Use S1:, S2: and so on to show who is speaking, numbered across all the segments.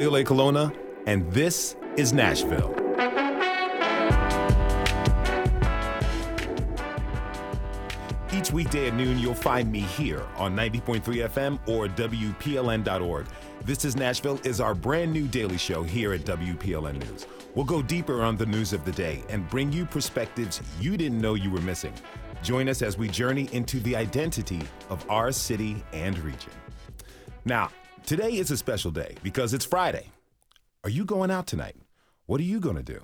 S1: Leo A. Colonna, and this is Nashville. Each weekday at noon, you'll find me here on 90.3 FM or WPLN.org. This is Nashville is our brand new daily show here at WPLN News. We'll go deeper on the news of the day and bring you perspectives you didn't know you were missing. Join us as we journey into the identity of our city and region. Now, today is a special day because it's Friday. Are you going out tonight? What are you going to do?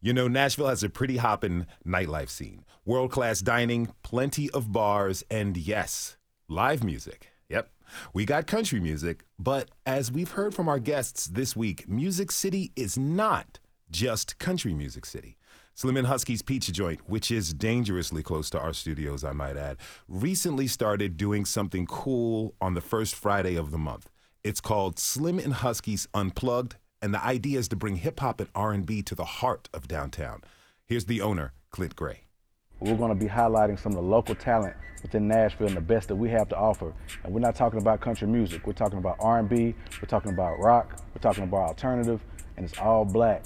S1: You know, Nashville has a pretty hopping nightlife scene world class dining, plenty of bars, and yes, live music. Yep, we got country music, but as we've heard from our guests this week, Music City is not just country music city. Slim and Husky's Pizza Joint, which is dangerously close to our studios, I might add, recently started doing something cool on the first Friday of the month. It's called Slim and Husky's Unplugged, and the idea is to bring hip hop and R&B to the heart of downtown. Here's the owner, Clint Gray.
S2: We're going to be highlighting some of the local talent within Nashville and the best that we have to offer. And we're not talking about country music. We're talking about R&B. We're talking about rock. We're talking about alternative, and it's all black.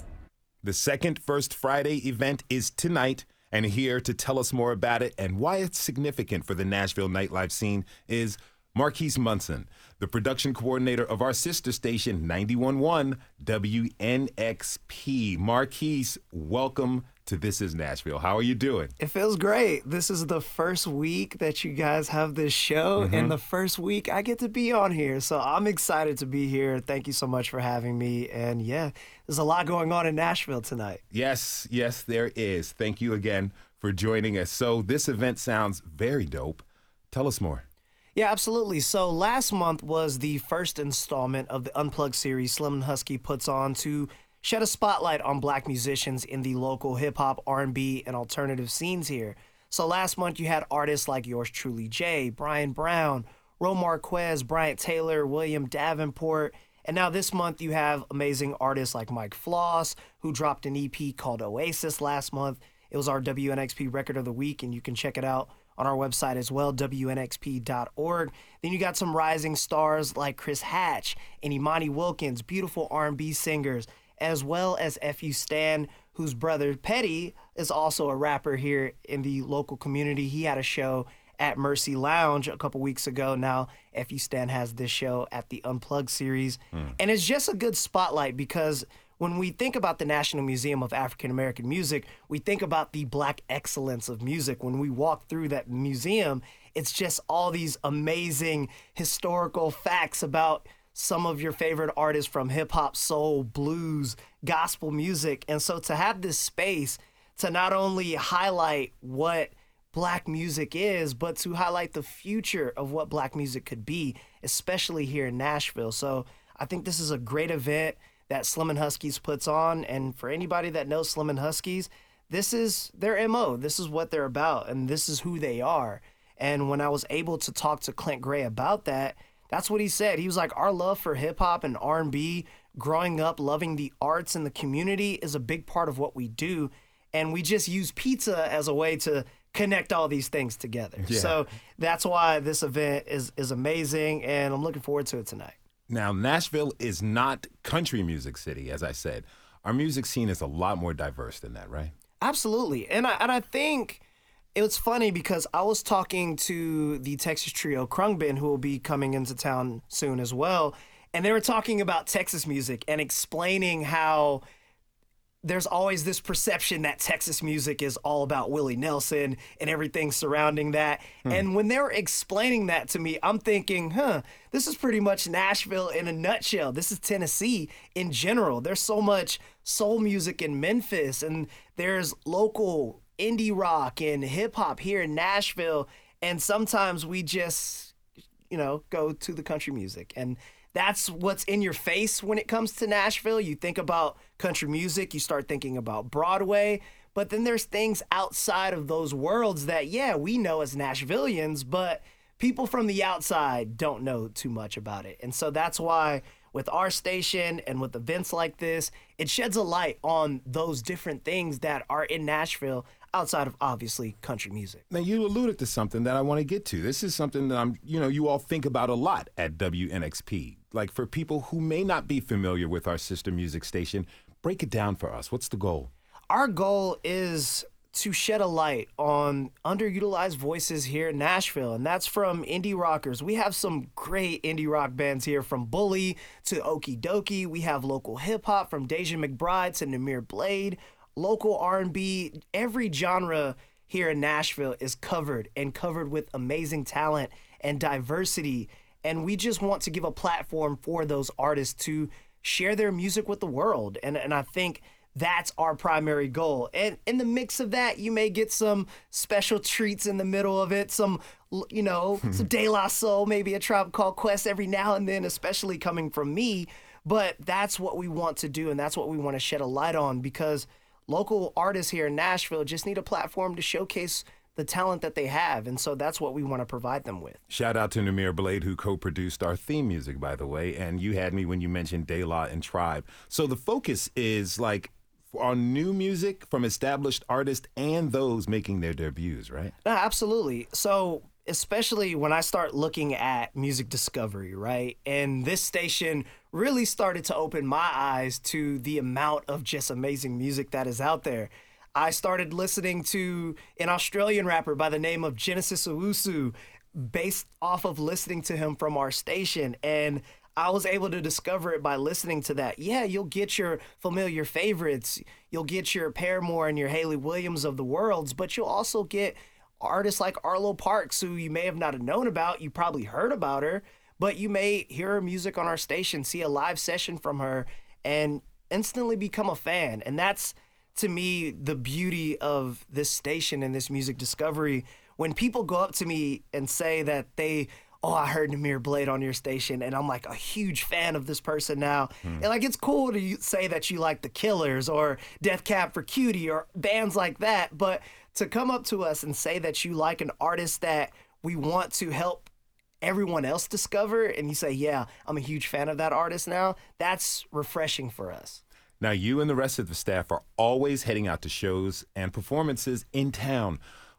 S1: The second First Friday event is tonight, and here to tell us more about it and why it's significant for the Nashville nightlife scene is Marquis Munson, the production coordinator of our sister station 911 WNXP. Marquis, welcome to This Is Nashville. How are you doing?
S3: It feels great. This is the first week that you guys have this show, mm-hmm. and the first week I get to be on here. So I'm excited to be here. Thank you so much for having me. And yeah, there's a lot going on in Nashville tonight.
S1: Yes, yes, there is. Thank you again for joining us. So this event sounds very dope. Tell us more.
S3: Yeah, absolutely. So last month was the first installment of the Unplugged series Slim and Husky puts on to shed a spotlight on black musicians in the local hip hop, R&B, and alternative scenes here. So last month you had artists like yours truly, Jay, Brian Brown, Ro Marquez, Bryant Taylor, William Davenport, and now this month you have amazing artists like Mike Floss, who dropped an EP called Oasis last month. It was our WNXP record of the week, and you can check it out on our website as well, wnxp.org. Then you got some rising stars like Chris Hatch and Imani Wilkins, beautiful R&B singers as well as F.U. Stan, whose brother Petty is also a rapper here in the local community. He had a show at Mercy Lounge a couple weeks ago. Now, F.U. Stan has this show at the Unplugged series. Mm. And it's just a good spotlight because when we think about the National Museum of African American Music, we think about the black excellence of music. When we walk through that museum, it's just all these amazing historical facts about some of your favorite artists from hip hop, soul, blues, gospel music. And so to have this space to not only highlight what black music is, but to highlight the future of what black music could be, especially here in Nashville. So I think this is a great event that Slim and Husky's puts on. And for anybody that knows Slim and Husky's, this is their MO. This is what they're about, and this is who they are. And when I was able to talk to Clint Gray about that, that's what he said. He was like, our love for hip hop and R&B, growing up loving the arts and the community is a big part of what we do, and we just use pizza as a way to connect all these things together. Yeah. So that's why this event is is amazing, and I'm looking forward to it tonight.
S1: Now, Nashville is not country music city, as I said. Our music scene is a lot more diverse than that, right?
S3: Absolutely, and I and I think it was funny because I was talking to the Texas trio Khruangbin, who will be coming into town soon as well, and they were talking about Texas music and explaining how there's always this perception that Texas music is all about Willie Nelson and everything surrounding that. Hmm. And when they're explaining that to me, I'm thinking, huh, this is pretty much Nashville in a nutshell. This is Tennessee in general. There's so much soul music in Memphis, and there's local indie rock and hip hop here in Nashville. And sometimes we just, you know, go to the country music. And that's what's in your face when it comes to Nashville. You think about country music, you start thinking about Broadway. But then there's things outside of those worlds that, yeah, we know as Nashvillians, but people from the outside don't know too much about it. And so that's why with our station and with events like this, it sheds a light on those different things that are in Nashville outside of obviously country music.
S1: Now you alluded to something that I want to get to. This is something that I'm, you know, you all think about a lot at WNXP. Like for people who may not be familiar with our sister music station, break it down for us. What's the goal?
S3: Our goal is to shed a light on underutilized voices here in Nashville, and that's from indie rockers. We have some great indie rock bands here, from Bully to Okey Dokey. We have local hip hop from Deja McBride to Namir Blade, local R&B. Every genre here in Nashville is covered and covered with amazing talent and diversity. And we just want to give a platform for those artists to share their music with the world. And and I think that's our primary goal. And in the mix of that, you may get some special treats in the middle of it, some, you know, some De La Soul, maybe a Tribe Called Quest every now and then, especially coming from me. But that's what we want to do, and that's what we want to shed a light on because local artists here in Nashville just need a platform to showcase the talent that they have. And so that's what we want to provide them with.
S1: Shout out to Namir Blade, who co produced our theme music, by the way. And you had me when you mentioned De La and Tribe. So the focus is like on new music from established artists and those making their debuts, right?
S3: Absolutely. So especially when I start looking at music discovery, right? And this station really started to open my eyes to the amount of just amazing music that is out there. I started listening to an Australian rapper by the name of Genesis Owusu based off of listening to him from our station and I was able to discover it by listening to that. Yeah, you'll get your familiar favorites. You'll get your Paramore and your Hayley Williams of the worlds, but you'll also get artists like Arlo Parks, who you may have not known about. You probably heard about her, but you may hear her music on our station, see a live session from her, and instantly become a fan. And that's, to me, the beauty of this station and this music discovery. When people go up to me and say that they oh, I heard Namir Blade on your station, and I'm like a huge fan of this person now. Hmm. And like, it's cool to say that you like the Killers or Death Cab for Cutie or bands like that, but to come up to us and say that you like an artist that we want to help everyone else discover, and you say, yeah, I'm a huge fan of that artist now, that's refreshing for us.
S1: Now, you and the rest of the staff are always heading out to shows and performances in town.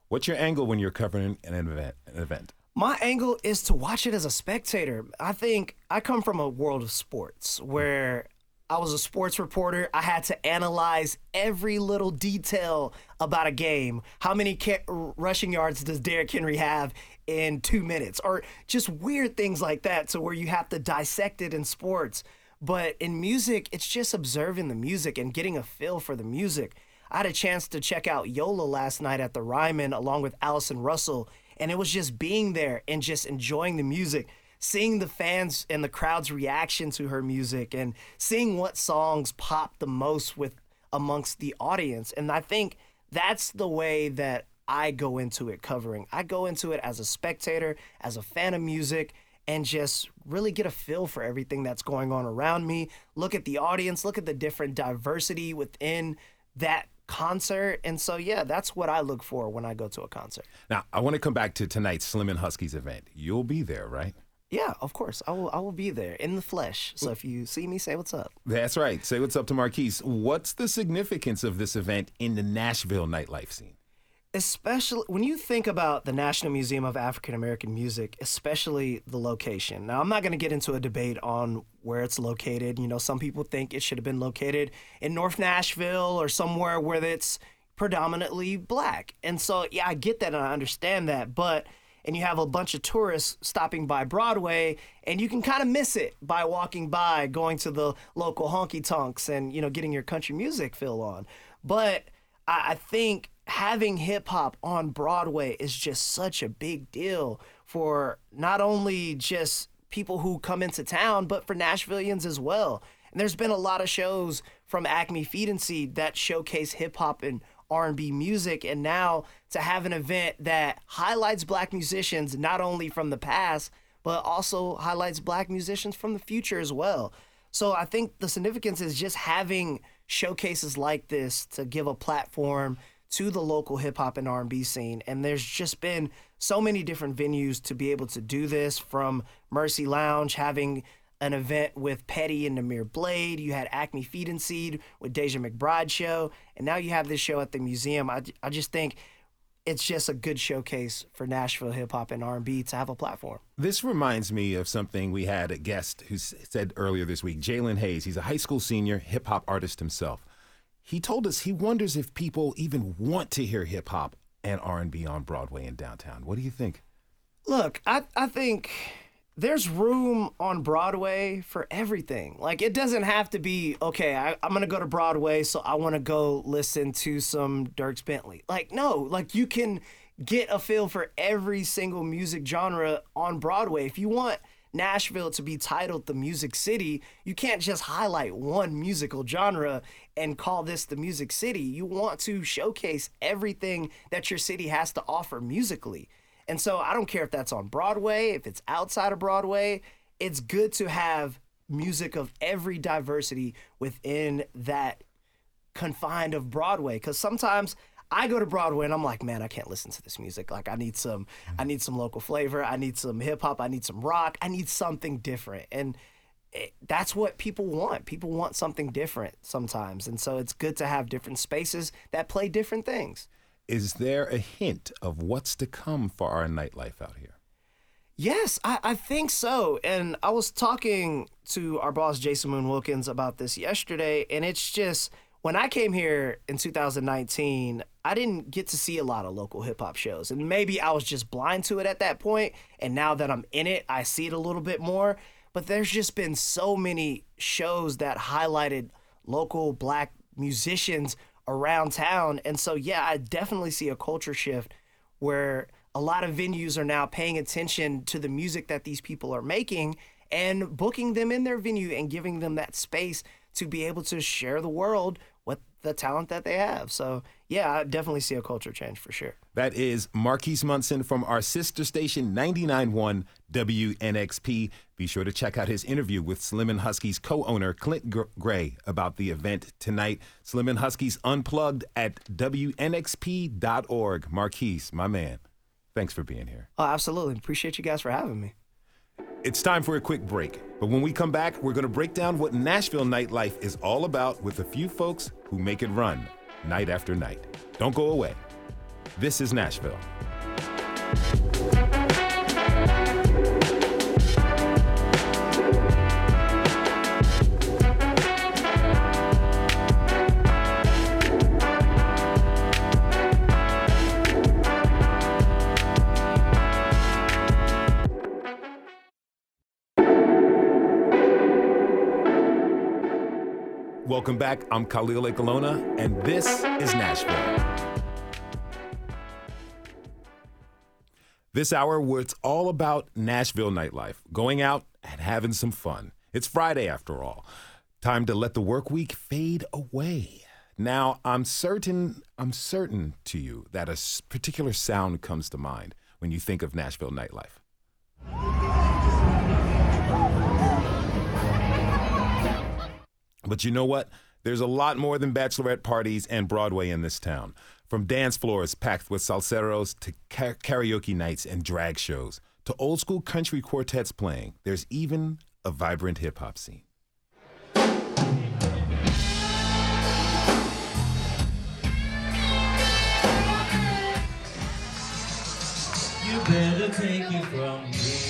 S1: What's your angle when you're covering an event? An event?
S3: My angle is to watch it as a spectator. I think I come from a world of sports hmm. where I was a sports reporter. I had to analyze every little detail about a game. How many ca- rushing yards does Derrick Henry have in two minutes? Or just weird things like that, to where you have to dissect it in sports. But in music, it's just observing the music and getting a feel for the music. I had a chance to check out Yola last night at the Ryman along with Allison Russell and it was just being there and just enjoying the music, seeing the fans and the crowd's reaction to her music, and seeing what songs pop the most with amongst the audience. And I think that's the way that I go into it covering. I go into it as a spectator, as a fan of music, and just really get a feel for everything that's going on around me. Look at the audience, look at the different diversity within that concert. And so, yeah, that's what I look for when I go to a concert.
S1: Now, I want to come back to tonight's Slim and Husky's event. You'll be there, right?
S3: Yeah, of course. I will I will be there in the flesh. So if you see me, say what's up.
S1: That's right. Say what's up to Marquis. What's the significance of this event in the Nashville nightlife scene?
S3: especially when you think about the National Museum of African American Music, especially the location. Now, I'm not going to get into a debate on where it's located. You know, some people think it should have been located in North Nashville or somewhere where it's predominantly black. And so, yeah, I get that and I understand that, but and you have a bunch of tourists stopping by Broadway, and you can kind of miss it by walking by, going to the local honky tonks, and you know, getting your country music fill on. But I, I think having hip hop on Broadway is just such a big deal for not only just people who come into town, but for Nashvillians as well. And there's been a lot of shows from Acme Feed and Seed that showcase hip hop and R&B music and now to have an event that highlights black musicians not only from the past but also highlights black musicians from the future as well. So I think the significance is just having showcases like this to give a platform to the local hip hop and R&B scene and there's just been so many different venues to be able to do this from Mercy Lounge having an event with Petty and Namir Blade. You had Acme Feed and Seed with Deja McBride show, and now you have this show at the museum. I, I just think it's just a good showcase for Nashville hip hop and R&B to have a platform.
S1: This reminds me of something we had a guest who said earlier this week. Jalen Hayes, he's a high school senior hip hop artist himself. He told us he wonders if people even want to hear hip hop and R&B on Broadway in downtown. What do you think?
S3: Look, I I think there's room on Broadway for everything. Like it doesn't have to be okay. I, am gonna go to Broadway, so I want to go listen to some Dierks Bentley. Like no, like you can get a feel for every single music genre on Broadway. If you want Nashville to be titled the Music City, you can't just highlight one musical genre and call this the Music City. You want to showcase everything that your city has to offer musically. And so I don't care if that's on Broadway, if it's outside of Broadway, it's good to have music of every diversity within that confined of Broadway cuz sometimes I go to Broadway and I'm like, man, I can't listen to this music. Like I need some I mm-hmm. need some local flavor, I need some hip hop, I need some rock, I need something different. And it, that's what people want. People want something different sometimes. And so it's good to have different spaces that play different things.
S1: Is there a hint of what's to come for our nightlife out here?
S3: Yes, I, I think so. And I was talking to our boss, Jason Moon Wilkins, about this yesterday. And it's just when I came here in 2019, I didn't get to see a lot of local hip hop shows. And maybe I was just blind to it at that point. And now that I'm in it, I see it a little bit more. But there's just been so many shows that highlighted local black musicians around town. And so, yeah, I definitely see a culture shift where a lot of venues are now paying attention to the music that these people are making and booking them in their venue and giving them that space to be able to share the world with the talent that they have. So, yeah, I definitely see a culture change for sure.
S1: That is Marquis Munson from our sister station 99.1 WNXP. Be sure to check out his interview with Slim and Husky's co-owner Clint Gray about the event tonight. Slim and Husky's Unplugged at WNXP.org. Marquis, my man, thanks for being here.
S3: Oh, absolutely. Appreciate you guys for having me.
S1: It's time for a quick break. But when we come back, we're going to break down what Nashville nightlife is all about with a few folks who make it run night after night. Don't go away. This is Nashville. Welcome back. I'm Khalil Ekulona, and this is Nashville. This hour, where it's all about Nashville nightlife, going out and having some fun. It's Friday, after all. Time to let the work week fade away. Now, I'm certain, I'm certain to you that a particular sound comes to mind when you think of Nashville nightlife. But you know what? There's a lot more than bachelorette parties and Broadway in this town. From dance floors packed with salseros to karaoke nights and drag shows to old school country quartets playing, there's even a vibrant hip hop scene. You better take it from me.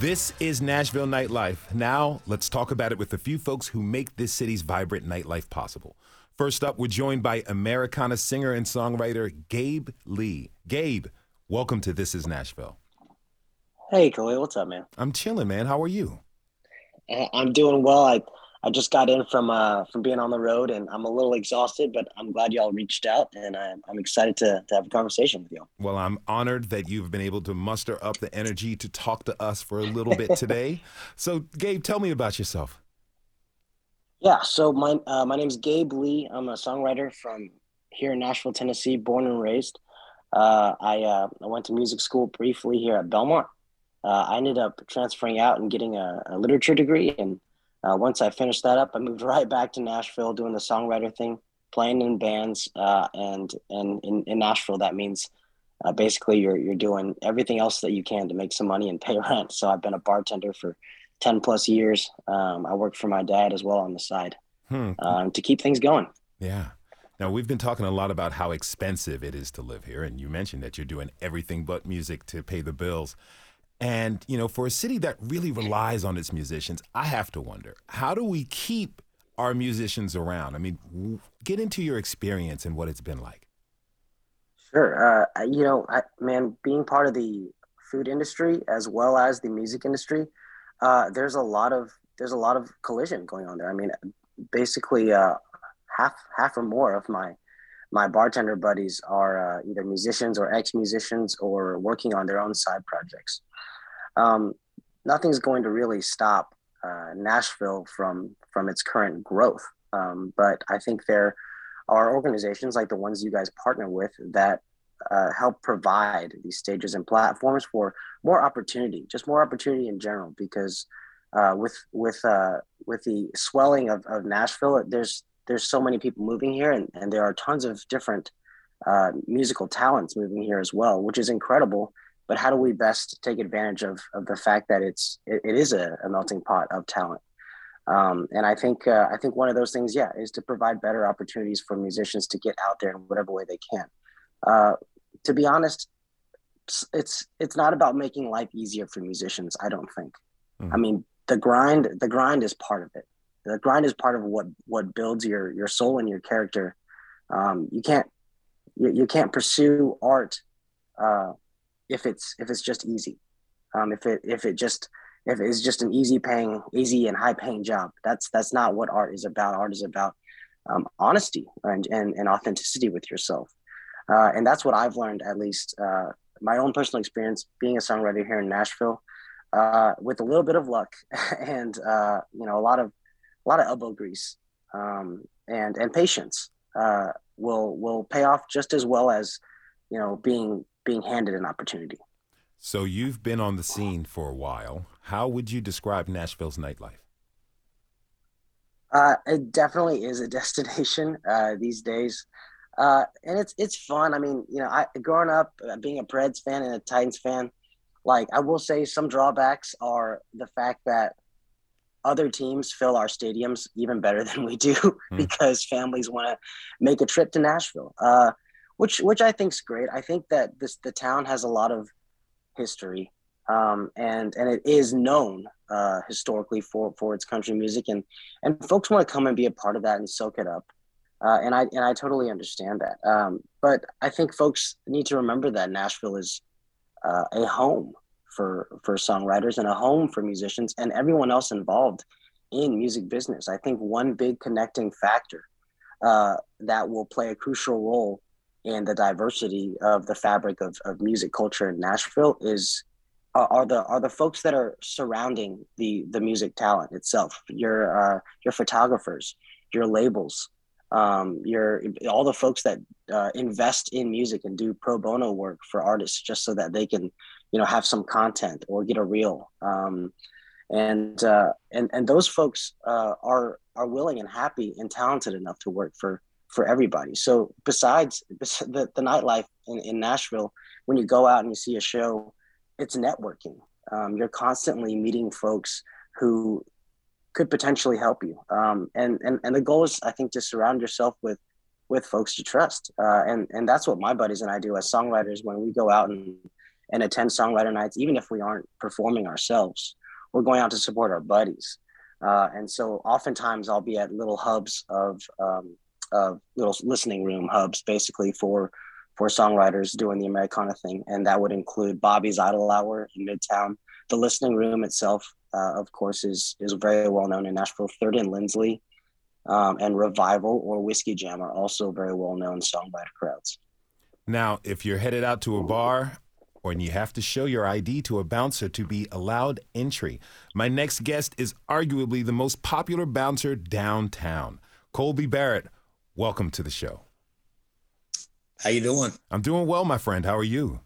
S1: This is Nashville nightlife. Now, let's talk about it with a few folks who make this city's vibrant nightlife possible. First up, we're joined by Americana singer and songwriter Gabe Lee. Gabe, welcome to This Is Nashville.
S4: Hey, Khalil, what's up, man?
S1: I'm chilling, man. How are you?
S4: I'm doing well. I I just got in from uh from being on the road, and I'm a little exhausted, but I'm glad y'all reached out, and I'm I'm excited to to have a conversation with you.
S1: Well, I'm honored that you've been able to muster up the energy to talk to us for a little bit today. so, Gabe, tell me about yourself.
S4: Yeah, so my uh, my name's Gabe Lee. I'm a songwriter from here in Nashville, Tennessee, born and raised. Uh, I uh, I went to music school briefly here at Belmont. Uh, I ended up transferring out and getting a, a literature degree, and uh, once I finished that up, I moved right back to Nashville, doing the songwriter thing, playing in bands, uh, and and in, in Nashville that means basically you're you're doing everything else that you can to make some money and pay rent. So I've been a bartender for 10 plus years. Um, I worked for my dad as well on the side hmm. um, to keep things going.
S1: Yeah. Now, we've been talking a lot about how expensive it is to live here. And you mentioned that you're doing everything but music to pay the bills. And, you know, for a city that really relies on its musicians, I have to wonder how do we keep our musicians around? I mean, get into your experience and what it's been like.
S4: Sure. Uh, you know, I, man, being part of the food industry as well as the music industry, uh, there's a lot of there's a lot of collision going on there. I mean, basically, uh, half half or more of my my bartender buddies are uh, either musicians or ex musicians or working on their own side projects. Um, nothing's going to really stop uh, Nashville from from its current growth, um, but I think there are organizations like the ones you guys partner with that uh, help provide these stages and platforms for more opportunity, just more opportunity in general. Because uh, with with uh, with the swelling of, of Nashville, there's there's so many people moving here, and, and there are tons of different uh, musical talents moving here as well, which is incredible. But how do we best take advantage of, of the fact that it's it, it is a, a melting pot of talent? Um, and I think uh, I think one of those things, yeah, is to provide better opportunities for musicians to get out there in whatever way they can. Uh, to be honest, it's it's not about making life easier for musicians. I don't think. Mm-hmm. I mean, the grind the grind is part of it. The grind is part of what what builds your your soul and your character. Um, you can't you, you can't pursue art uh, if it's if it's just easy. Um, if it if it just if it's just an easy paying easy and high paying job that's that's not what art is about art is about um, honesty and, and, and authenticity with yourself uh, and that's what I've learned, at least uh, my own personal experience being a songwriter here in Nashville, uh, with a little bit of luck and uh, you know a lot of a lot of elbow grease um, and and patience uh, will will pay off just as well as you know being being handed an opportunity.
S1: So you've been on the scene for a while. How would you describe Nashville's nightlife?
S4: Uh, it definitely is a destination these days. Uh, and it's it's fun. I mean, you know, I growing up uh, being a Preds fan and a Titans fan, like I will say some drawbacks are the fact that other teams fill our stadiums even better than we do mm. because families want to make a trip to Nashville, uh, which which I think is great. I think that this the town has a lot of history, um, and and it is known uh, historically for for its country music, and and folks want to come and be a part of that and soak it up. Uh, and I and I totally understand that. Um, but I think folks need to remember that Nashville is uh, a home for for songwriters and a home for musicians and everyone else involved in music business. I think one big connecting factor uh, that will play a crucial role in the diversity of the fabric of, of music culture in Nashville is are the are the folks that are surrounding the the music talent itself. Your uh, your photographers, your labels, um, your all the folks that uh, invest in music and do pro bono work for artists just so that they can you know have some content or get a reel. Um, and uh, and and those folks uh, are are willing and happy and talented enough to work for for everybody. So besides the, the nightlife in, in nashville when you go out and you see a show it's networking. Um, you're constantly meeting folks who could potentially help you. Um, and, and, and the goal is, I think, to surround yourself with, with folks you trust. Uh, and, and that's what my buddies and I do as songwriters when we go out and, and attend songwriter nights, even if we aren't performing ourselves, we're going out to support our buddies. Uh, and so oftentimes I'll be at little hubs of, um, of little listening room hubs, basically for, for songwriters doing the Americana thing. And that would include Bobby's Idle Hour in Midtown, the listening room itself uh, of course, is is very well known in Nashville. Third and Lindsley, um, and Revival or Whiskey Jam are also very well known songwriter crowds.
S1: Now, if you're headed out to a bar, or you have to show your ID to a bouncer to be allowed entry. My next guest is arguably the most popular bouncer downtown. Colby Barrett, welcome to the show.
S5: How you doing?
S1: I'm doing well, my friend. How are you?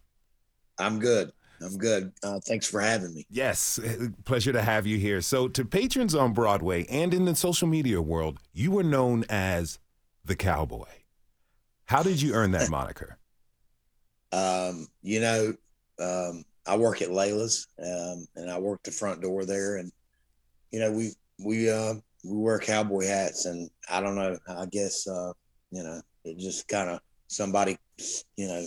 S5: I'm good. I'm good. Uh, thanks for having me.
S1: Yes, pleasure to have you here. So, to patrons on Broadway and in the social media world, you were known as the Cowboy. How did you earn that moniker?
S5: Um, you know, um, I work at Layla's, um, and I work the front door there, and you know, we we uh, we wear cowboy hats, and I don't know. I guess uh, you know, it just kind of somebody, you know,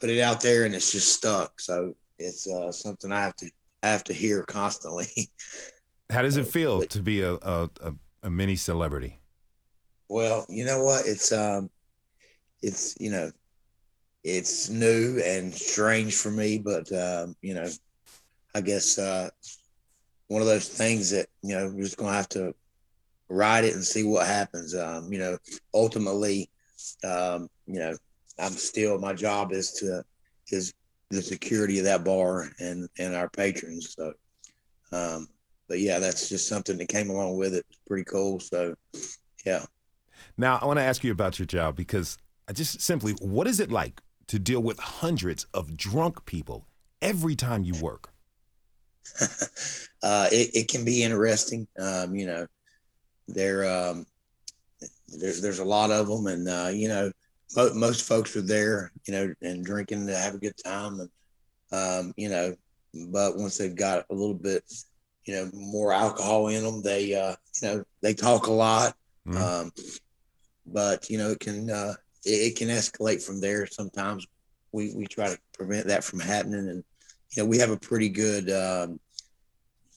S5: put it out there, and it's just stuck. So it's uh, something I have to I have to hear constantly.
S1: How does it feel but, to be a, a, a mini celebrity?
S5: Well, you know what? It's um, it's you know, it's new and strange for me, but um, you know, I guess uh, one of those things that you know we're just gonna have to ride it and see what happens. Um, you know, ultimately, um, you know, I'm still my job is to is the security of that bar and and our patrons. So, um, but yeah, that's just something that came along with it. It's pretty cool. So, yeah.
S1: Now I want to ask you about your job because I just simply, what is it like to deal with hundreds of drunk people every time you work?
S5: uh, it, it can be interesting. Um, you know, there, um, there's, there's a lot of them and, uh, you know, mo- most folks are there, you know, and drinking to have a good time. And, um, you know, but once they've got a little bit, you know, more alcohol in them, they, uh, you know, they talk a lot. Mm-hmm. Um, but you know, it can, uh, it, it can escalate from there. Sometimes we, we try to prevent that from happening. And, you know, we have a pretty good, um,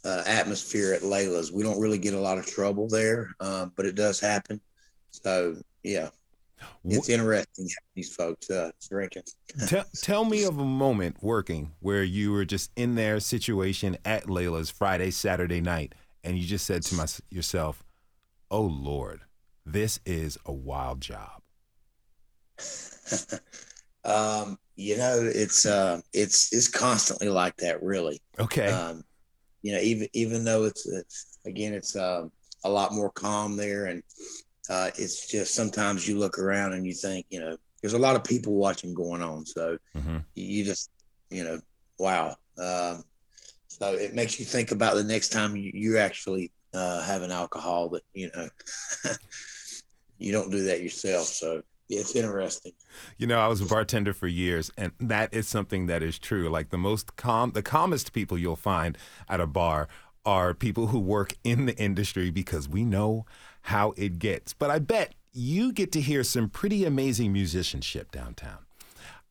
S5: uh, atmosphere at Layla's. We don't really get a lot of trouble there, um, but it does happen. So yeah, it's interesting these folks uh, drinking.
S1: tell, tell me of a moment working where you were just in their situation at Layla's Friday, Saturday night, and you just said to my, yourself, "Oh Lord, this is a wild job."
S5: um, you know, it's uh, it's it's constantly like that, really.
S1: Okay.
S5: Um, you know, even even though it's, it's again, it's um, a lot more calm there, and uh, it's just sometimes you look around and you think, you know, there's a lot of people watching going on, so mm-hmm. you just, you know, wow. Um, so it makes you think about the next time you, you actually uh, have an alcohol that you know you don't do that yourself. So it's interesting.
S1: You know, I was a bartender for years, and that is something that is true. Like the most calm, the calmest people you'll find at a bar are people who work in the industry because we know how it gets. But I bet you get to hear some pretty amazing musicianship downtown.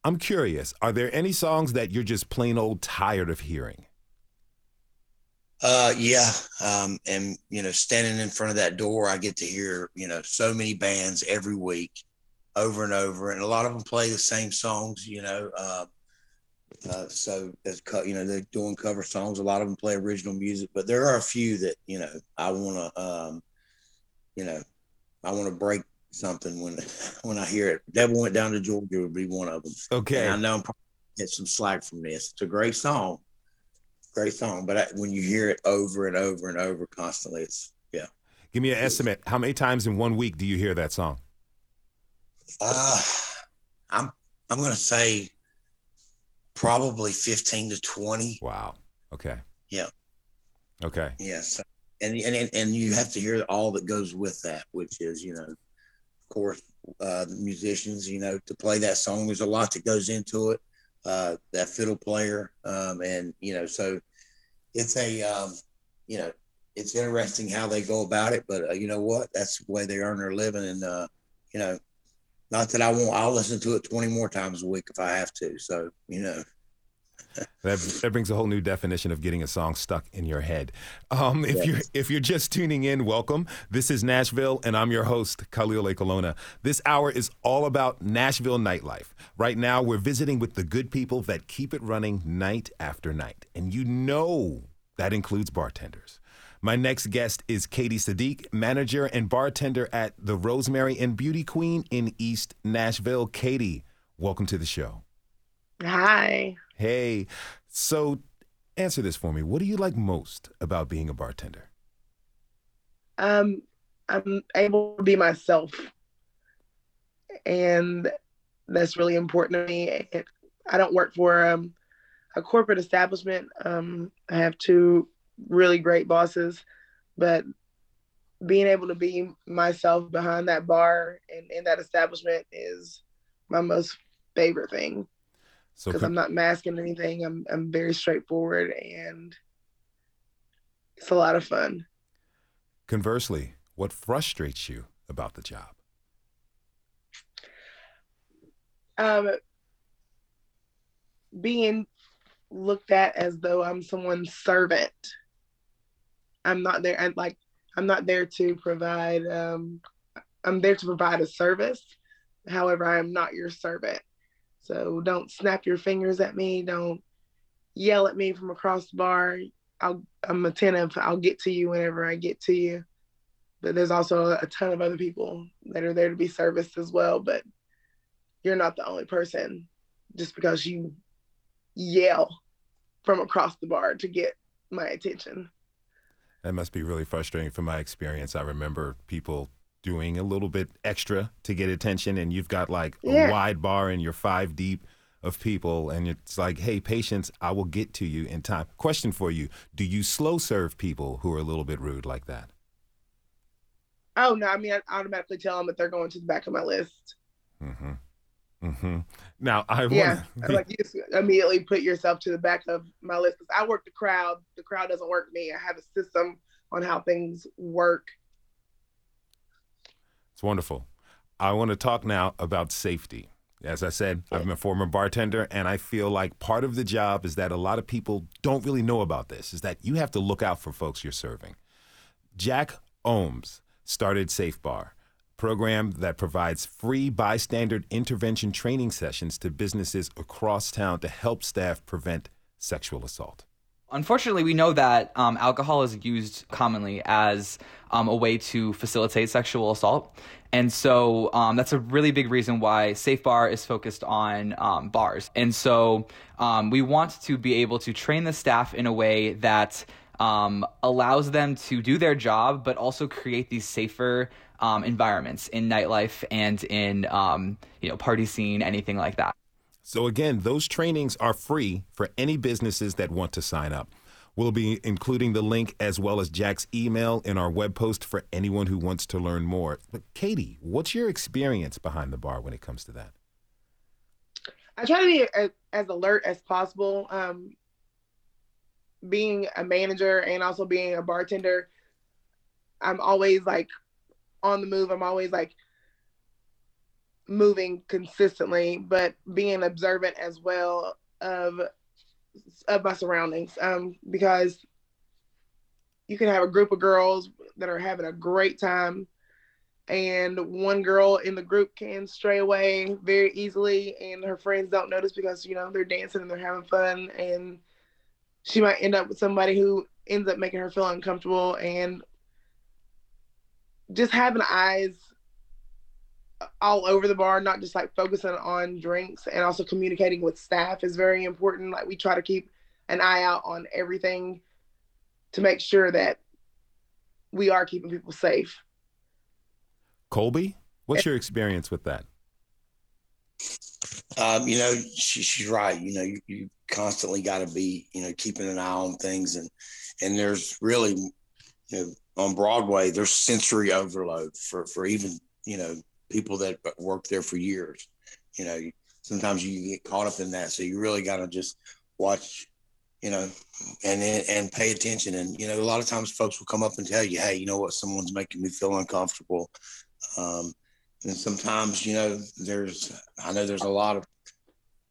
S1: I'm curious, are there any songs that you're just plain old tired of hearing?
S5: Uh, yeah. Um, and you know, standing in front of that door, I get to hear, you know, so many bands every week over and over. And a lot of them play the same songs, you know, uh, uh, so as you know, they're doing cover songs. A lot of them play original music, but there are a few that, you know, I want to, um, you know, I want to break something when, when I hear it. Devil went down to Georgia would be one of them.
S1: Okay.
S5: And I know I'm probably gonna get some slack from this. It's a great song great song. But I, when you hear it over and over and over constantly, it's yeah.
S1: Give me an estimate. How many times in one week do you hear that song?
S5: Uh, I'm I'm gonna say probably fifteen to twenty.
S1: Wow. Okay.
S5: Yeah.
S1: Okay.
S5: Yes. And, and and you have to hear all that goes with that, which is you know, of course, uh, musicians. You know, to play that song, there's a lot that goes into it uh, that fiddle player, um, and you know, so it's a um, you know, it's interesting how they go about it, but uh, you know what? That's the way they earn their living, and uh, you know, not that I won't. I'll listen to it twenty more times a week if I have to. So you know,
S1: that, that brings a whole new definition of getting a song stuck in your head. Um, if yes. you're if you're just tuning in, welcome. This is Nashville, and I'm your host, Khalil Ekulona. This hour is all about Nashville nightlife. Right now, we're visiting with the good people that keep it running night after night, and you know that includes bartenders. My next guest is Katie Saddiq, manager and bartender at the Rosemary and Beauty Queen in East Nashville. Katie, welcome to the show.
S6: Hi.
S1: Hey. So, answer this for me. What do you like most about being a bartender?
S6: Um, I'm able to be myself, and that's really important to me. I don't work for um, a corporate establishment. Um, I have two really great bosses, but being able to be myself behind that bar and in that establishment is my most favorite thing. So because I'm not masking anything, I'm I'm very straightforward and it's a lot of fun.
S1: Conversely, what frustrates you about the job?
S6: Um, being looked at as though I'm someone's servant. I'm not there. I'm like, I'm not there to provide. Um, I'm there to provide a service. However, I am not your servant. So don't snap your fingers at me. Don't yell at me from across the bar. I'll, I'm attentive. I'll get to you whenever I get to you. But there's also a ton of other people that are there to be serviced as well. But you're not the only person just because you yell from across the bar to get my attention.
S1: That must be really frustrating from my experience. I remember people doing a little bit extra to get attention, and you've got like a wide bar and you're five deep of people, and it's like, hey, patience, I will get to you in time. Question for you Do you slow serve people who are a little bit rude like that?
S6: Oh, no. I mean, I automatically tell them that they're going to the back of my list.
S1: Mm-hmm. Mm-hmm. Now I
S6: yeah, wanna... like you immediately put yourself to the back of my list. Because I work the crowd. The crowd doesn't work me. I have a system on how things work.
S1: It's wonderful. I want to talk now about safety. As I said, I'm a former bartender, and I feel like part of the job is that a lot of people don't really know about this. Is that you have to look out for folks you're serving. Jack Ohms started Safe Bar program that provides free bystander intervention training sessions to businesses across town to help staff prevent sexual assault.
S7: Unfortunately, we know that um, alcohol is used commonly as um, a way to facilitate sexual assault. And so um, that's a really big reason why Safe Bar is focused on um, bars. And so um, we want to be able to train the staff in a way that um, allows them to do their job, but also create these safer environments in nightlife and in you know party scene, anything like that.
S1: So again, those trainings are free for any businesses that want to sign up. We'll be including the link as well as Jack's email in our web post for anyone who wants to learn more. But Katie, what's your experience behind the bar when it comes to that?
S6: I try to be as, as alert as possible. Um, being a manager and also being a bartender, I'm always like on the move. I'm always like moving consistently, but being observant as well of of my surroundings. Um, because you can have a group of girls that are having a great time and one girl in the group can stray away very easily and her friends don't notice because you know they're dancing and they're having fun and she might end up with somebody who ends up making her feel uncomfortable and just having eyes all over the bar, not just like focusing on drinks and also communicating with staff is very important. Like we try to keep an eye out on everything to make sure that we are keeping people safe.
S1: Colby, what's your experience with that?
S5: Um, you know, she, she's right. You know, you, you constantly got to be, you know, keeping an eye on things, and and there's really, you know, on Broadway, there's sensory overload for for even you know people that worked there for years. You know, sometimes you get caught up in that, so you really got to just watch, you know, and and pay attention. And you know, a lot of times folks will come up and tell you, hey, you know what, someone's making me feel uncomfortable. Um, and sometimes, you know, there's I know there's a lot of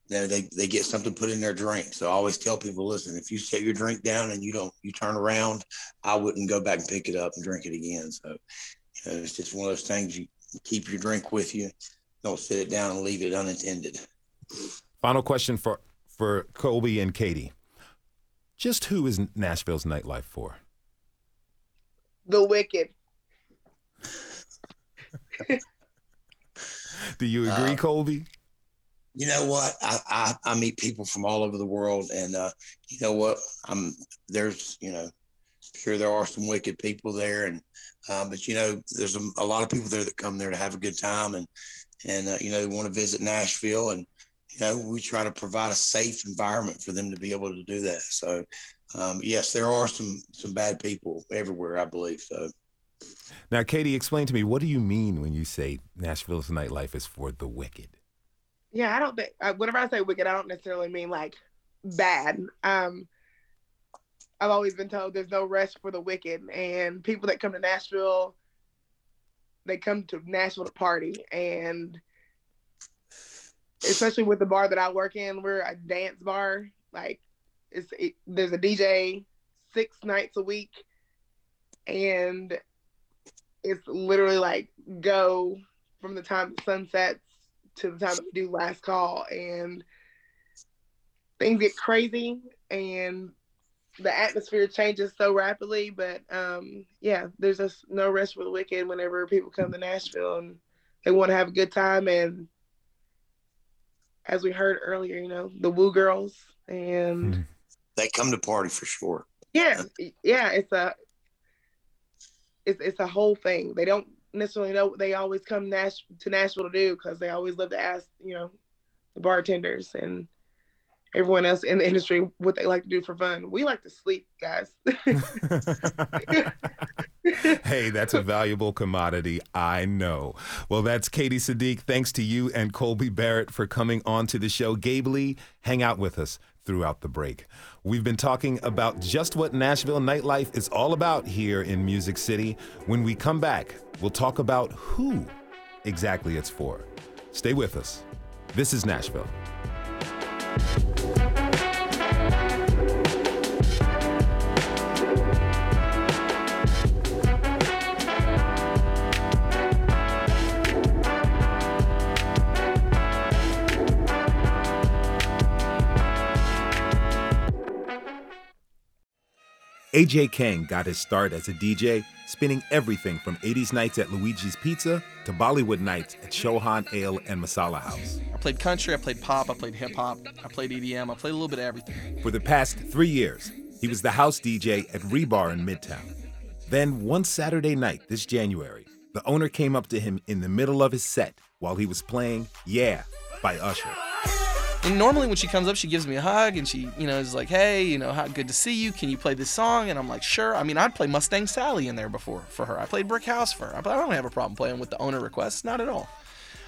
S5: you know, they, they get something put in their drink. So I always tell people, listen, if you set your drink down and you don't, you turn around, I wouldn't go back and pick it up and drink it again. So, you know, it's just one of those things you keep your drink with you. Don't set it down and leave it unattended.
S1: Final question for, for Colby and Katie. Just who is Nashville's nightlife for?
S6: The wicked.
S1: Do you agree, uh, Colby?
S5: You know what? I, I, I meet people from all over the world, and uh, you know what? I'm there's you know, sure there are some wicked people there, and uh, but you know there's a, a, lot of people there that come there to have a good time, and and uh, you know they want to visit Nashville, and you know we try to provide a safe environment for them to be able to do that. So um, yes, there are some some bad people everywhere, I believe. So.
S1: Now, Katie, explain to me what do you mean when you say Nashville's nightlife is for the wicked?
S6: Yeah, I don't think whenever I say wicked, I don't necessarily mean like bad. Um, I've always been told there's no rest for the wicked, and people that come to Nashville, they come to Nashville to party, and especially with the bar that I work in, we're a dance bar. Like, it's it, there's a DJ six nights a week, and it's literally like go from the time the sun sets to the time we do last call, and things get crazy, and the atmosphere changes so rapidly. But um, yeah, there's just no rest for the wicked whenever people come to Nashville and they want to have a good time. And as we heard earlier, you know, the Woo Girls and hmm.
S5: they come to party for sure.
S6: Yeah, yeah, it's a it's it's a whole thing. They don't necessarily know they always come Nash to Nashville to do because they always love to ask, you know, the bartenders and everyone else in the industry what they like to do for fun. We like to sleep, guys.
S1: hey, that's a valuable commodity. I know. Well, that's Katie Saddiq. Thanks to you and Colby Barrett for coming on to the show. Gabe Lee, hang out with us throughout the break. We've been talking about just what Nashville nightlife is all about here in Music City. When we come back, we'll talk about who exactly it's for. Stay with us. This is Nashville. AJ Kang got his start as a DJ, spinning everything from 80s nights at Luigi's Pizza to Bollywood nights at Chauhan Ale and Masala House.
S8: I played country, I played pop, I played hip hop, I played EDM, I played a little bit of everything.
S1: For the past three years, he was the house DJ at Rebar in Midtown. Then, one Saturday night this January, the owner came up to him in the middle of his set while he was playing Yeah by Usher.
S8: And normally when she comes up, she gives me a hug and she, you know, is like, "Hey, you know, how good to see you. Can you play this song?" And I'm like, "Sure." I mean, I'd play Mustang Sally in there before for her. I played Brick House for her. I don't have a problem playing with the owner requests, not at all.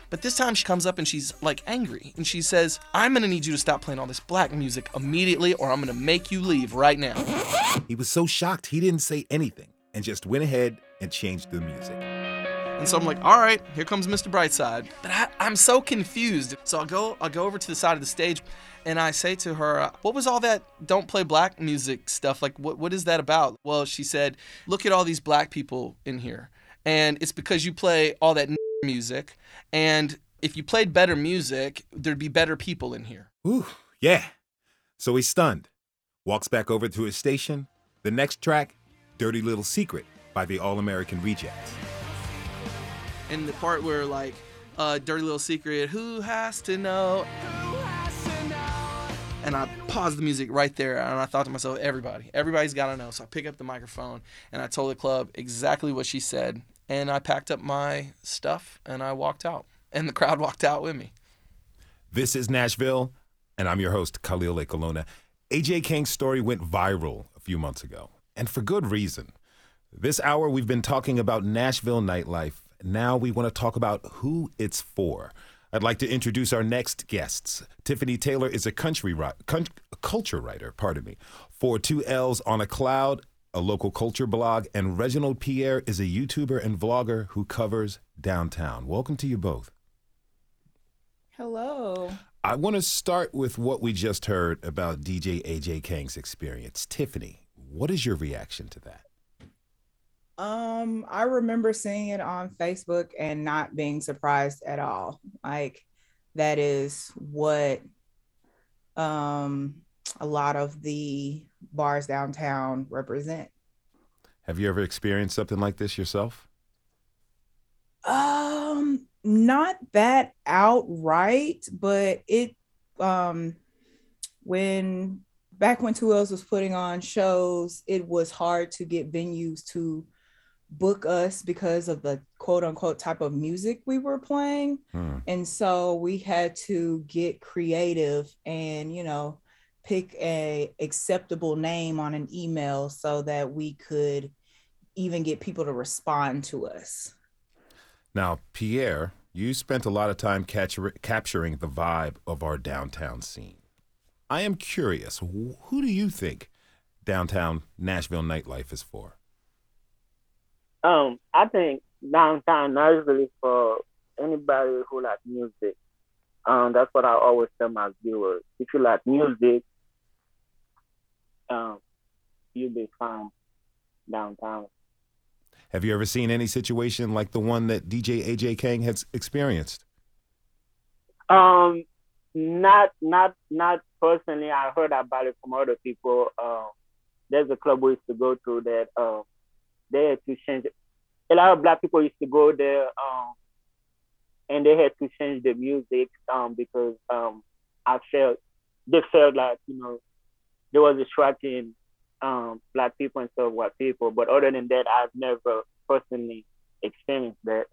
S8: But this time she comes up and she's like angry and she says, I'm gonna need you to stop playing all this black music immediately or I'm gonna make you leave right now.
S1: He was so shocked he didn't say anything and just went ahead and changed the music.
S8: And so I'm like, all right, here comes Mr. Brightside. But I, am so confused. So I'll go, I'll go over to the side of the stage, and I say to her, uh, "What was all that don't play black music stuff? Like, what what is that about?" Well, she said, "Look at all these black people in here, and it's because you play all that music, and if you played better music, there'd be better people in here."
S1: Ooh, yeah. So he's stunned. Walks back over to his station. The next track, "Dirty Little Secret" by the All American Rejects
S8: and the part where like uh, dirty little secret who has to know and I paused the music right there and I thought to myself, everybody, everybody's got to know. So I pick up the microphone and I told the club exactly what she said. And I packed up my stuff and I walked out. And the crowd walked out with me.
S1: This is Nashville, and I'm your host, Khalil Ekulona. AJ Kang's story went viral a few months ago, and for good reason. This hour, we've been talking about Nashville nightlife now we want to talk about who it's for. I'd like to introduce our next guests. Tiffany Taylor is a country culture writer, pardon me, for Two L's on a Cloud, a local culture blog, and Reginald Pierre is a YouTuber and vlogger who covers downtown. Welcome to you both.
S9: Hello.
S1: I want to start with what we just heard about DJ AJ Kang's experience. Tiffany, what is your reaction to that?
S9: Um, I remember seeing it on Facebook and not being surprised at all. Like that is what um a lot of the bars downtown represent.
S1: Have you ever experienced something like this yourself?
S9: Um not that outright, but it um when back when Two L's was putting on shows, it was hard to get venues to book us because of the quote unquote type of music we were playing. Hmm. And so we had to get creative and, you know, pick a acceptable name on an email so that we could even get people to respond to us.
S1: Now, Pierre, you spent a lot of time capture, capturing the vibe of our downtown scene. I am curious, who do you think downtown Nashville nightlife is for?
S10: Um, I think downtown is for anybody who likes music. Um, that's what I always tell my viewers. If you like music, um, you'll be fine downtown.
S1: Have you ever seen any situation like the one that DJ AJ Kang has experienced?
S10: Um, not not not personally. I heard about it from other people. Um, there's a club we used to go to that um, they had to change. A lot of black people used to go there, um, and they had to change the music um, because um, I felt they felt like you know there was distracting um, black people instead of white people. But other than that, I've never personally experienced that.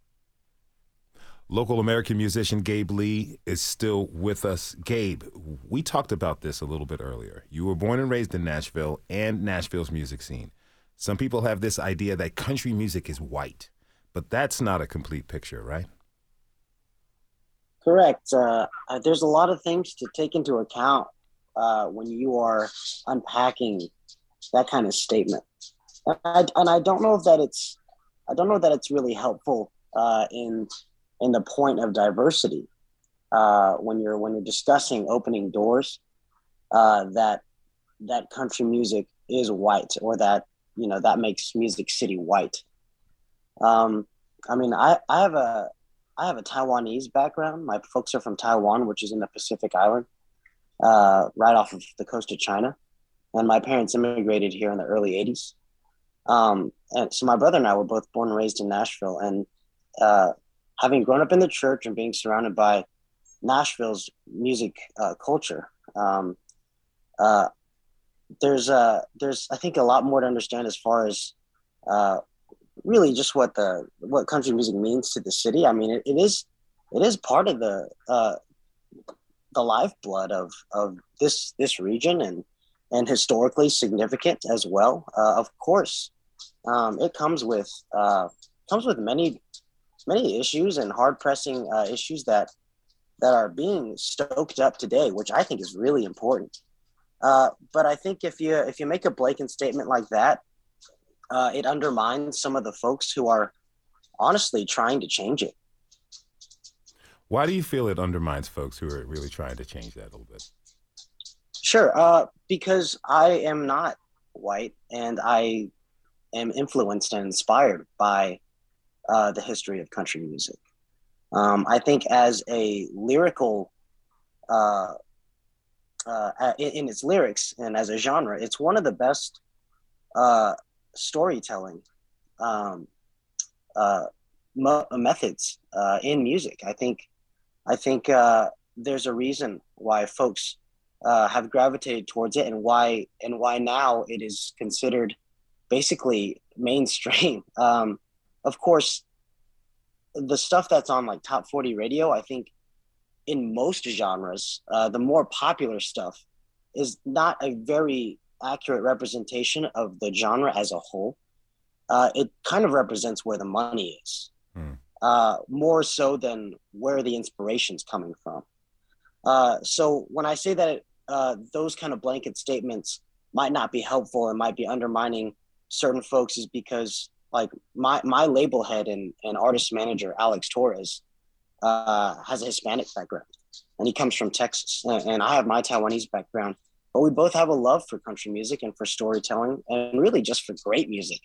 S1: Local Americana musician Gabe Lee is still with us. Gabe, we talked about this a little bit earlier. You were born and raised in Nashville and Nashville's music scene. Some people have this idea that country music is white, but that's not a complete picture, right?
S4: Correct. Uh, uh there's a lot of things to take into account uh, when you are unpacking that kind of statement. And I, and I don't know that it's I don't know that it's really helpful uh, in in the point of diversity uh, when you're when you're discussing opening doors uh, that that country music is white or that you know that makes Music City white. Um, I mean, I, I have a I have a Taiwanese background. My folks are from Taiwan, which is in the Pacific Island, uh, right off of the coast of China. And my parents immigrated here in the early '80s. Um, and so my brother and I were both born and raised in Nashville. And uh, having grown up in the church and being surrounded by Nashville's music uh, culture, um, uh, there's uh there's I think a lot more to understand as far as uh, really just what the what country music means to the city. I mean, it, it is it is part of the uh, the lifeblood of of this this region and and historically significant as well. Uh, of course, um, it comes with uh, comes with many many issues and hard pressing uh, issues that that are being stoked up today, which I think is really important. Uh, but I think if you if you make a blatant statement like that, uh, it undermines some of the folks who are honestly trying to change it.
S1: Why do you feel it undermines folks who are really trying to change that a little bit?
S4: Sure, uh, because I am not white and I am influenced and inspired by uh, the history of country music. Um, I think as a lyrical uh, uh, in, in, its lyrics and as a genre, it's one of the best uh, storytelling um, uh, mo- methods uh, in music. I think, I think uh, there's a reason why folks uh, have gravitated towards it, and why and why now it is considered basically mainstream. Um, of course, the stuff that's on like top 40 radio, I think in most genres, uh, the more popular stuff is not a very accurate representation of the genre as a whole. Uh, it kind of represents where the money is, mm. uh, more so than where the inspiration's coming from. Uh, so when I say that uh, those kind of blanket statements might not be helpful and might be undermining certain folks, is because like my my label head and, and artist manager Alex Torres uh, has a Hispanic background, and he comes from Texas, and I have my Taiwanese background. But we both have a love for country music and for storytelling, and really just for great music.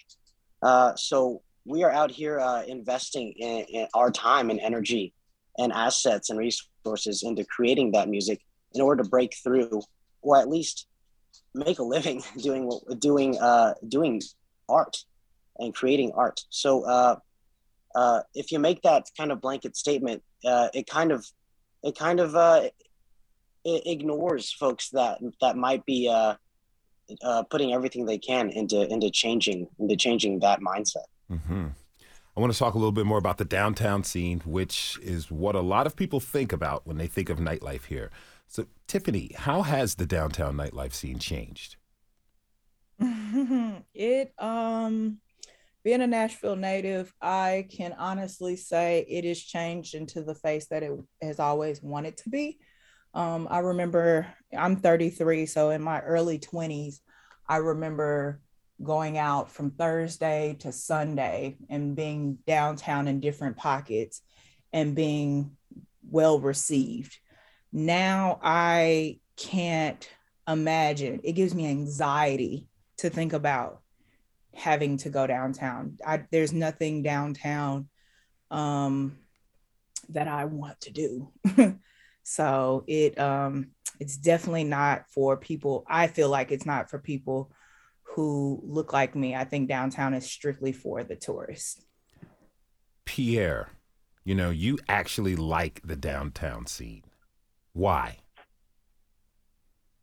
S4: Uh, so we are out here uh, investing in, in, our time and energy and assets and resources into creating that music in order to break through, or at least make a living doing doing uh, doing art and creating art. So uh, if you make that kind of blanket statement, uh, it kind of it kind of uh, it ignores folks that that might be uh, uh, putting everything they can into into changing into changing that mindset.
S1: Mm-hmm. I want to talk a little bit more about the downtown scene, which is what a lot of people think about when they think of nightlife here. So, Tiffany, how has the downtown nightlife scene changed?
S9: it um being a Nashville native, I can honestly say it has changed into the face that it has always wanted to be. Um, I remember I'm 33, so in my early 20s, I remember going out from Thursday to Sunday and being downtown in different pockets and being well received. Now I can't imagine. It gives me anxiety to think about having to go downtown. I, there's nothing downtown um, that I want to do. so it um, it's definitely not for people. I feel like it's not for people who look like me. I think downtown is strictly for the tourists.
S1: Pierre, you know, you actually like the downtown scene. Why?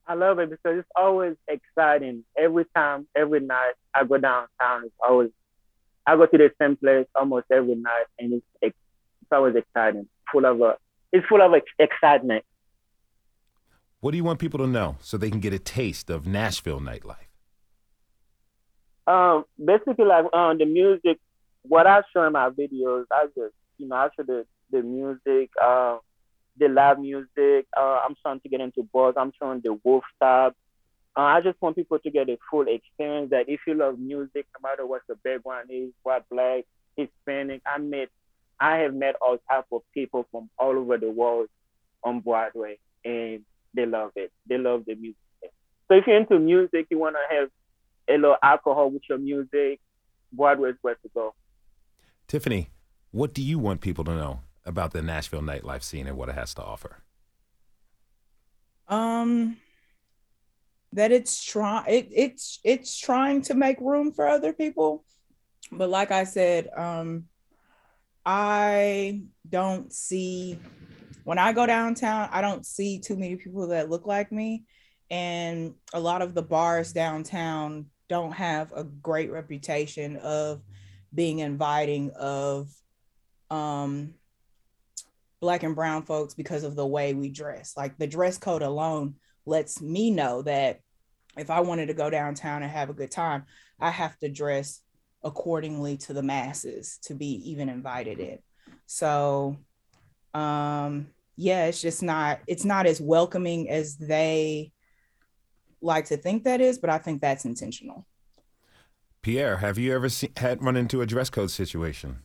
S10: I love it because it's always exciting. Every time, every night I go downtown, it's always I go to the same place almost every night, and it's it's always exciting. Full of a, it's full of excitement.
S1: What do you want people to know so they can get a taste of Nashville nightlife?
S10: Um, basically, like um, the music. What I show in my videos, I just you know I show the the music. Um, the live music. Uh, I'm starting to get into bars. I'm showing the wolf stop. Uh, I just want people to get a full experience that if you love music, no matter what the background is, what black, Hispanic, I met, I have met all type of people from all over the world on Broadway, and they love it. They love the music. So if you're into music, you want to have a little alcohol with your music, Broadway is where to go.
S1: Tiffany, what do you want people to know about the Nashville nightlife scene and what it has to offer?
S9: Um, that it's trying it, it's it's trying to make room for other people, but like I said, um, I don't see when I go downtown, I don't see too many people that look like me, and a lot of the bars downtown don't have a great reputation of being inviting of um black and brown folks because of the way we dress. Like the dress code alone lets me know that if I wanted to go downtown and have a good time, I have to dress accordingly to the masses to be even invited in. So um yeah, it's just not it's not as welcoming as they like to think that is, but I think that's intentional.
S1: Pierre, have you ever seen, had run into a dress code situation?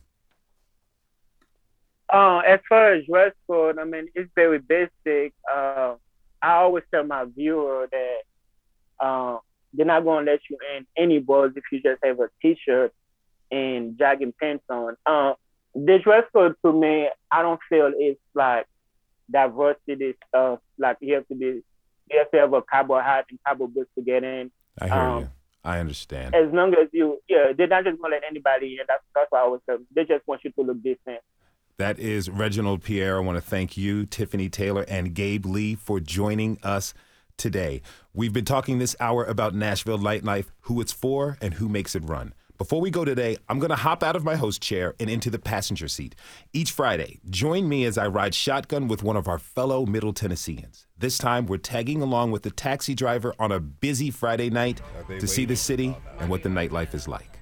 S10: Uh, as far as dress code, I mean, it's very basic. Uh, I always tell my viewer that uh, they're not going to let you in any bars if you just have a t-shirt and jogging pants on. Uh, the dress code to me, I don't feel it's like diversity stuff. Like you have to be, you have to have a cowboy hat and cowboy boots to get in.
S1: I hear um, you. I understand.
S10: As long as you, yeah, they're not just gonna let anybody in. That's that's why I always tell them. They just want you to look different.
S1: That is Reginald Pierre. I want to thank you, Tiffany Taylor, and Gabe Lee for joining us today. We've been talking this hour about Nashville nightlife, who it's for, and who makes it run. Before we go today, I'm going to hop out of my host chair and into the passenger seat. Each Friday, join me as I ride shotgun with one of our fellow Middle Tennesseans. This time, we're tagging along with the taxi driver on a busy Friday night to see the city and what the nightlife is like.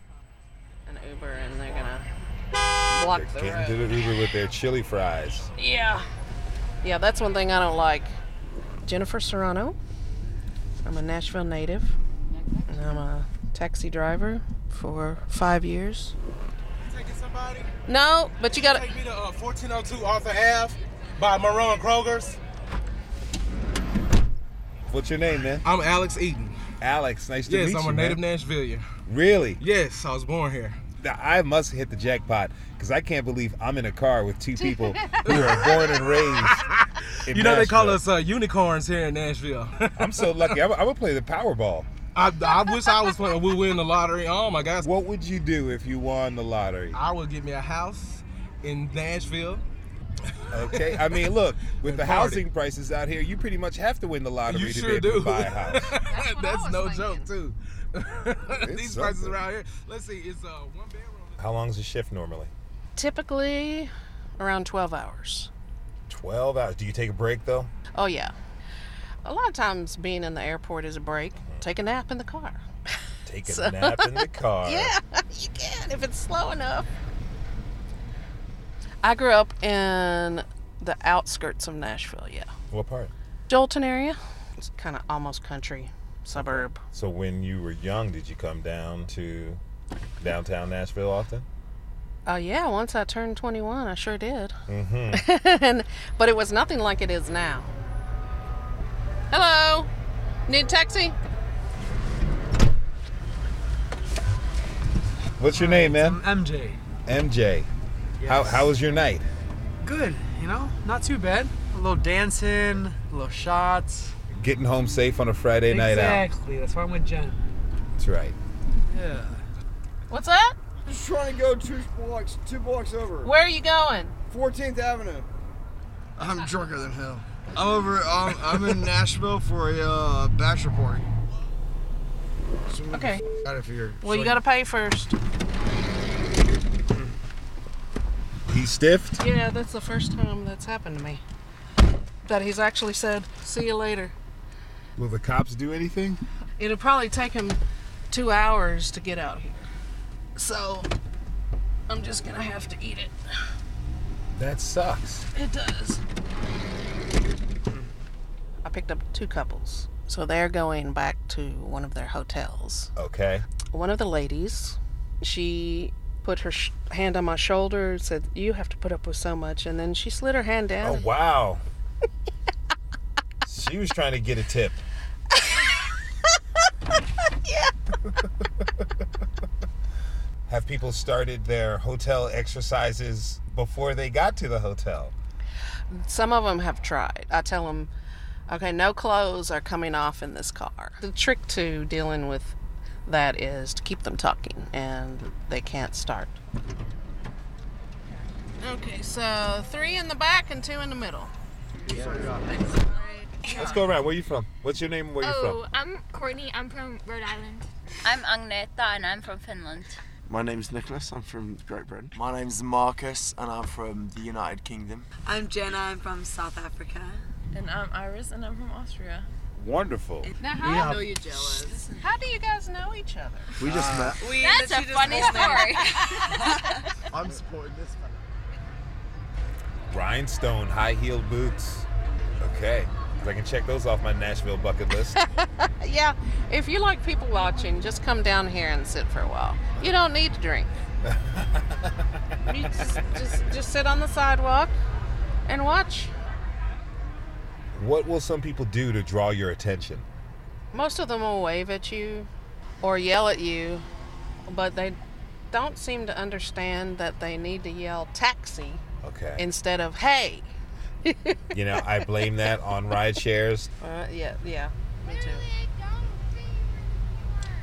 S11: An Uber, and they're going to block
S12: They're getting to the Uber with their chili fries.
S11: Yeah. Yeah, that's one thing I don't like. Jennifer Serrano. I'm a Nashville native. And I'm a taxi driver for five years.
S12: Taking somebody?
S11: No, but you gotta.
S12: Take me to uh, 1402 Arthur Ave by Marone Kroger's. What's your name, man?
S13: I'm Alex Eaton.
S12: Alex, nice to
S13: yes,
S12: meet you.
S13: Yes, I'm a native Nashvillian.
S12: Really?
S13: Yes, I was born here.
S12: I must hit the jackpot because I can't believe I'm in a car with two people who are born and raised.
S13: you know Nashville. they call us uh, unicorns here in Nashville.
S12: I'm so lucky. I'm, I'm, gonna play the Powerball.
S13: I, I wish I was playing. We win the lottery. Oh my gosh.
S12: What would you do if you won the lottery?
S13: I would get me a house in Nashville.
S12: Okay, I mean, look, with
S13: And
S12: the
S13: party.
S12: housing prices out here, you pretty much have to win the lottery
S13: You
S12: to
S13: sure
S12: be able
S13: do.
S12: to buy a house.
S13: That's, no joke too. These prices
S12: something.
S13: around here. Let's see. It's uh one bedroom.
S12: How long's a shift normally?
S11: Typically around 12 hours.
S12: 12 hours. Do you take a break though?
S11: Oh, yeah. A lot of times being in the airport is a break. Take a nap in the car.
S12: Take a
S11: So-
S12: nap in the car.
S11: Yeah, you can if it's slow enough. I grew up in the outskirts of Nashville, yeah.
S12: What part?
S11: Joelton area. It's kind of almost country, suburb.
S12: So when you were young, did you come down to downtown Nashville often?
S11: Oh, yeah, once I turned 21, I sure did.
S12: Mm-hmm.
S11: and, but it was nothing like it is now. Hello? Need a taxi?
S12: What's your name, man?
S14: MJ.
S12: MJ. How how was your night?
S14: Good, you know, not too bad. A little dancing, a little shots.
S12: Getting home safe on a Friday night out.
S14: Exactly. That's why I'm with Jen.
S12: That's right.
S14: Yeah.
S11: What's that?
S15: Just trying to go two blocks, two blocks over.
S11: Where are you going?
S15: 14th Avenue. I'm drunker than hell. I'm over. Um, I'm in Nashville for a uh, bachelor party. So
S11: Okay.
S15: get Out of here.
S11: Well, you
S15: So-
S11: got to pay first.
S12: He's stiffed?
S11: Yeah, that's the first time that's happened to me. That he's actually said, see you later.
S12: Will the cops do anything?
S11: It'll probably take them two hours to get out here. So, I'm just gonna have to eat it.
S12: That sucks.
S11: It does. I picked up two couples. So they're going back to one of their hotels.
S12: Okay.
S11: One of the ladies, she put her sh- hand on my shoulder, and said, You have to put up with so much. And then she slid her hand down.
S12: Oh wow. she was trying to get a tip.
S11: yeah.
S12: Have people started their hotel exercises before they got to the hotel?
S11: Some of them have tried. I tell them, okay, no clothes are coming off in this car. The trick to dealing with that is to keep them talking, and they can't start. Okay, so three in the back and two in the middle.
S12: Let's go around. Where are you from? What's your name where are you
S16: Oh,
S12: from?
S16: I'm Courtney. I'm from Rhode Island.
S17: I'm Agneta and I'm from Finland.
S18: My name's Nicholas. I'm from Great Britain. My name's Marcus, and I'm from the United Kingdom.
S19: I'm Jenna. I'm from South Africa.
S20: And I'm Iris, and I'm from Austria.
S12: Wonderful.
S11: Now,
S18: We
S11: how,
S18: have-
S11: I know you're jealous. How do you guys know each other?
S18: We just uh, met.
S11: We,
S20: That's a funny story.
S18: I'm supporting this fella.
S12: Rhinestone high heeled boots. Okay. 'Cause I can check those off my Nashville bucket list.
S11: yeah, if you like people watching, just come down here and sit for a while. You don't need to drink. you just, just, just sit on the sidewalk and watch.
S12: what will some people do to draw your attention?
S11: Most of them will wave at you or yell at you, but they don't seem to understand that they need to yell taxi
S12: Okay.
S11: instead of hey.
S12: You know, I blame that on ride shares.
S11: Uh, yeah, yeah, me too.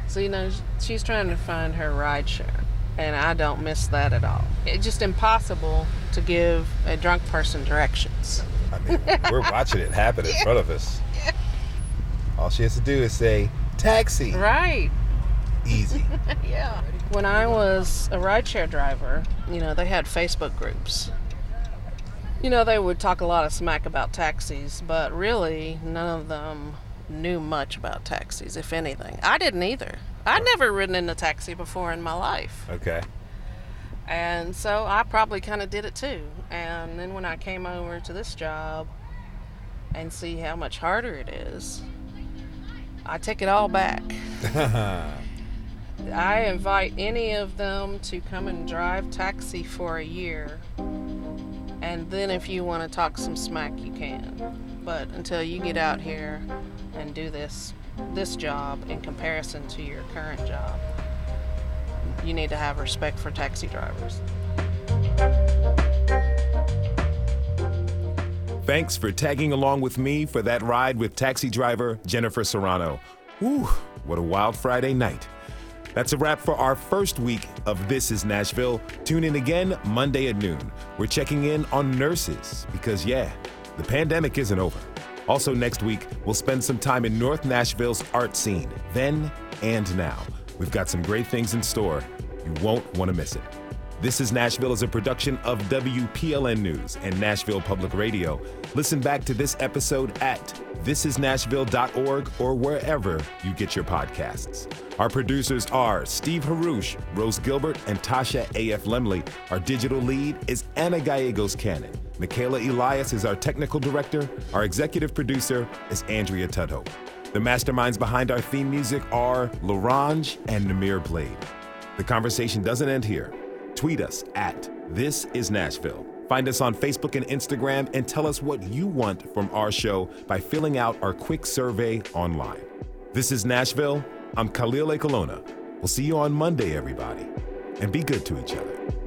S11: So, you know, she's trying to find her ride share, and I don't miss that at all. It's just impossible to give a drunk person directions.
S12: I mean, we're watching it happen in front of us. All she has to do is say, taxi.
S11: Right.
S12: Easy.
S11: yeah. When I was a rideshare driver, you know, they had Facebook groups. You know, they would talk a lot of smack about taxis, but really, none of them knew much about taxis, if anything. I didn't either. I'd never ridden in a taxi before in my life.
S12: Okay.
S11: And so I probably kind of did it too. And then when I came over to this job and see how much harder it is, I take it all back. I invite any of them to come and drive taxi for a year. And then if you want to talk some smack, you can. But until you get out here and do this this job in comparison to your current job, you need to have respect for taxi drivers.
S1: Thanks for tagging along with me for that ride with taxi driver Jennifer Serrano. Whew, What a wild Friday night. That's a wrap for our first week of This is Nashville. Tune in again Monday at noon. We're checking in on nurses because, yeah, the pandemic isn't over. Also, next week, we'll spend some time in North Nashville's art scene, then and now. We've got some great things in store. You won't want to miss it. This is Nashville is a production of WPLN News and Nashville Public Radio. Listen back to this episode at thisisnashville.org or wherever you get your podcasts. Our producers are Steve Haruch, Rose Gilbert, and Tasha A.F. Lemley. Our digital lead is Anna Gallegos Cannon. Michaela Elias is our technical director. Our executive producer is Andrea Tudhope. The masterminds behind our theme music are Larange and Namir Blade. The conversation doesn't end here. Tweet us at This Is Nashville. Find us on Facebook and Instagram and tell us what you want from our show by filling out our quick survey online. This is Nashville. I'm Khalil Ekulona. We'll see you on Monday, everybody. And be good to each other.